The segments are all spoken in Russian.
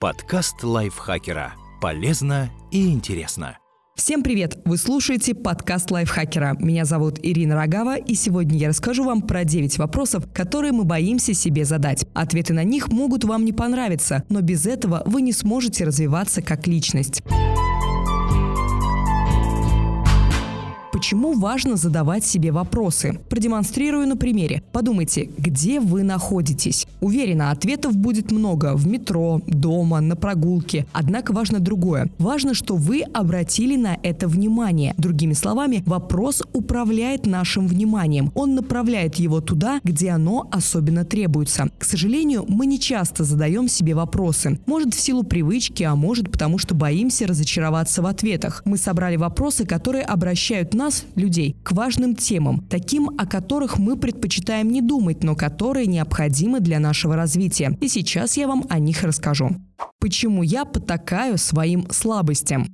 Подкаст лайфхакера. Полезно и интересно. Всем привет! Вы слушаете подкаст лайфхакера. Меня зовут Ирина Рогава, и сегодня я расскажу вам про 9 вопросов, которые мы боимся себе задать. Ответы на них могут вам не понравиться, но без этого вы не сможете развиваться как личность. Почему важно задавать себе вопросы? Продемонстрирую на примере. Подумайте, где вы находитесь? Уверена, ответов будет много в метро, дома, на прогулке. Однако важно другое. Важно, что вы обратили на это внимание. Другими словами, вопрос управляет нашим вниманием. Он направляет его туда, где оно особенно требуется. К сожалению, мы не часто задаем себе вопросы. Может, в силу привычки, а может, потому что боимся разочароваться в ответах. Мы собрали вопросы, которые обращают нас людей, к важным темам, таким, о которых мы предпочитаем не думать, но которые необходимы для нашего развития. И сейчас я вам о них расскажу. Почему я потакаю своим слабостям?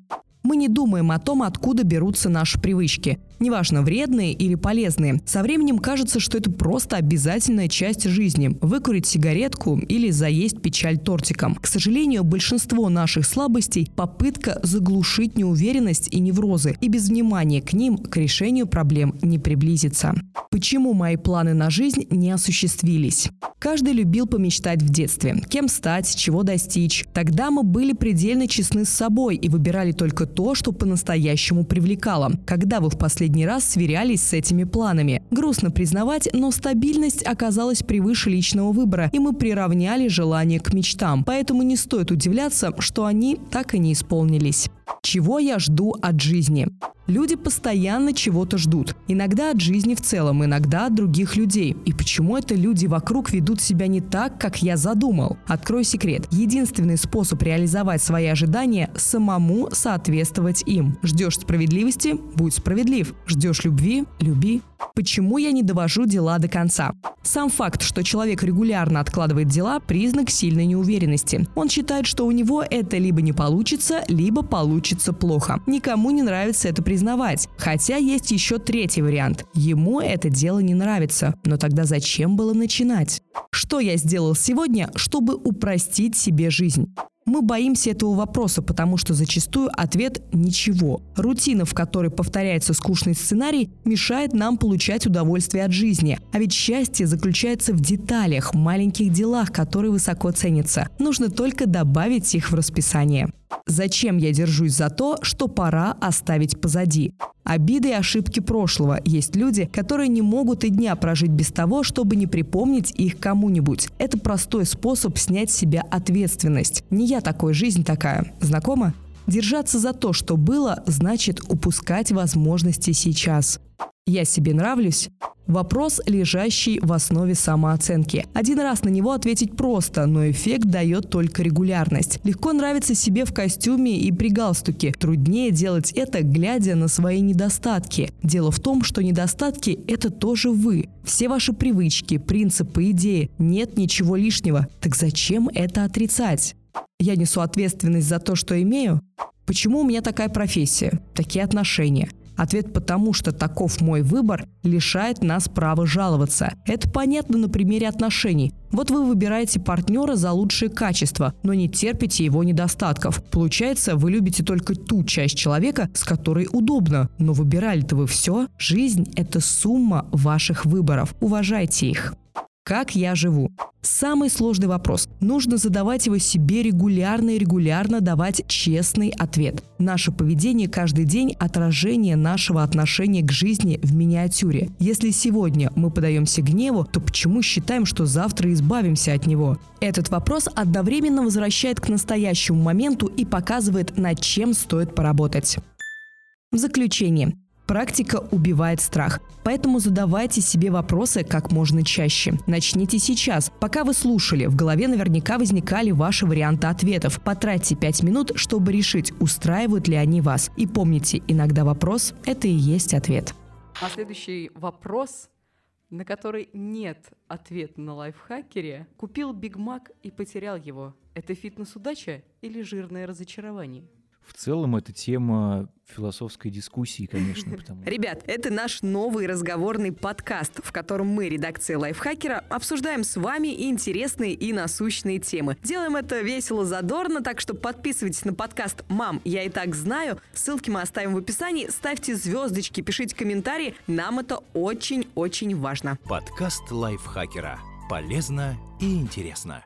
Мы не думаем о том, откуда берутся наши привычки. Неважно, вредные или полезные. Со временем кажется, что это просто обязательная часть жизни. Выкурить сигаретку или заесть печаль тортиком. К сожалению, большинство наших слабостей – попытка заглушить неуверенность и неврозы. И без внимания к ним к решению проблем не приблизиться. Почему мои планы на жизнь не осуществились? Каждый любил помечтать в детстве. Кем стать, чего достичь. Тогда мы были предельно честны с собой и выбирали только то, что по-настоящему привлекало. Когда вы в последний последний раз сверялись с этими планами. Грустно признавать, но стабильность оказалась превыше личного выбора, и мы приравняли желание к мечтам. Поэтому не стоит удивляться, что они так и не исполнились. Чего я жду от жизни? Люди постоянно чего-то ждут. Иногда от жизни в целом, иногда от других людей. И почему это люди вокруг ведут себя не так, как я задумал? Открою секрет. Единственный способ реализовать свои ожидания – самому соответствовать им. Ждешь справедливости – будь справедлив. Ждешь любви – люби. Почему я не довожу дела до конца? Сам факт, что человек регулярно откладывает дела – признак сильной неуверенности. Он считает, что у него это либо не получится, либо получится плохо. Никому не нравится это признавать. Хотя есть еще третий вариант. Ему это дело не нравится. Но тогда зачем было начинать? Что я сделал сегодня, чтобы упростить себе жизнь? Мы боимся этого вопроса, потому что зачастую ответ – ничего. Рутина, в которой повторяется скучный сценарий, мешает нам получать удовольствие от жизни. А ведь счастье заключается в деталях, маленьких делах, которые высоко ценятся. Нужно только добавить их в расписание. Зачем я держусь за то, что пора оставить позади? Обиды и ошибки прошлого. Есть люди, которые не могут и дня прожить без того, чтобы не припомнить их кому-нибудь. Это простой способ снять с себя ответственность. Не я такой, жизнь такая. Знакомо? Держаться за то, что было, значит упускать возможности сейчас. Я себе нравлюсь? Вопрос, лежащий в основе самооценки. Один раз на него ответить просто, но эффект дает только регулярность. Легко нравиться себе в костюме и при галстуке. Труднее делать это, глядя на свои недостатки. Дело в том, что недостатки – это тоже вы. Все ваши привычки, принципы, идеи. Нет ничего лишнего. Так зачем это отрицать? Я несу ответственность за то, что имею? Почему у меня такая профессия, такие отношения? Ответ «потому что таков мой выбор» лишает нас права жаловаться. Это понятно на примере отношений. Вот вы выбираете партнера за лучшие качества, но не терпите его недостатков. Получается, вы любите только ту часть человека, с которой удобно. Но выбирали-то вы все. Жизнь – это сумма ваших выборов. Уважайте их. Как я живу? Самый сложный вопрос. Нужно задавать его себе регулярно и регулярно давать честный ответ. Наше поведение каждый день – отражение нашего отношения к жизни в миниатюре. Если сегодня мы подаемся гневу, то почему считаем, что завтра избавимся от него? Этот вопрос одновременно возвращает к настоящему моменту и показывает, над чем стоит поработать. В заключение. Практика убивает страх. Поэтому задавайте себе вопросы как можно чаще. Начните сейчас. Пока вы слушали, в голове наверняка возникали ваши варианты ответов. Потратьте 5 минут, чтобы решить, устраивают ли они вас. И помните, иногда вопрос – это и есть ответ. А следующий вопрос, на который нет ответа на лайфхакере, купил Биг Мак и потерял его. Это фитнес-удача или жирное разочарование? В целом это тема философской дискуссии, конечно. Потому... Ребят, это наш новый разговорный подкаст, в котором мы, редакция Лайфхакера, обсуждаем с вами интересные и насущные темы. Делаем это весело, задорно, так что подписывайтесь на подкаст «Мам, я и так знаю». Ссылки мы оставим в описании. Ставьте звездочки, пишите комментарии. Нам это очень-очень важно. Подкаст Лайфхакера. Полезно и интересно.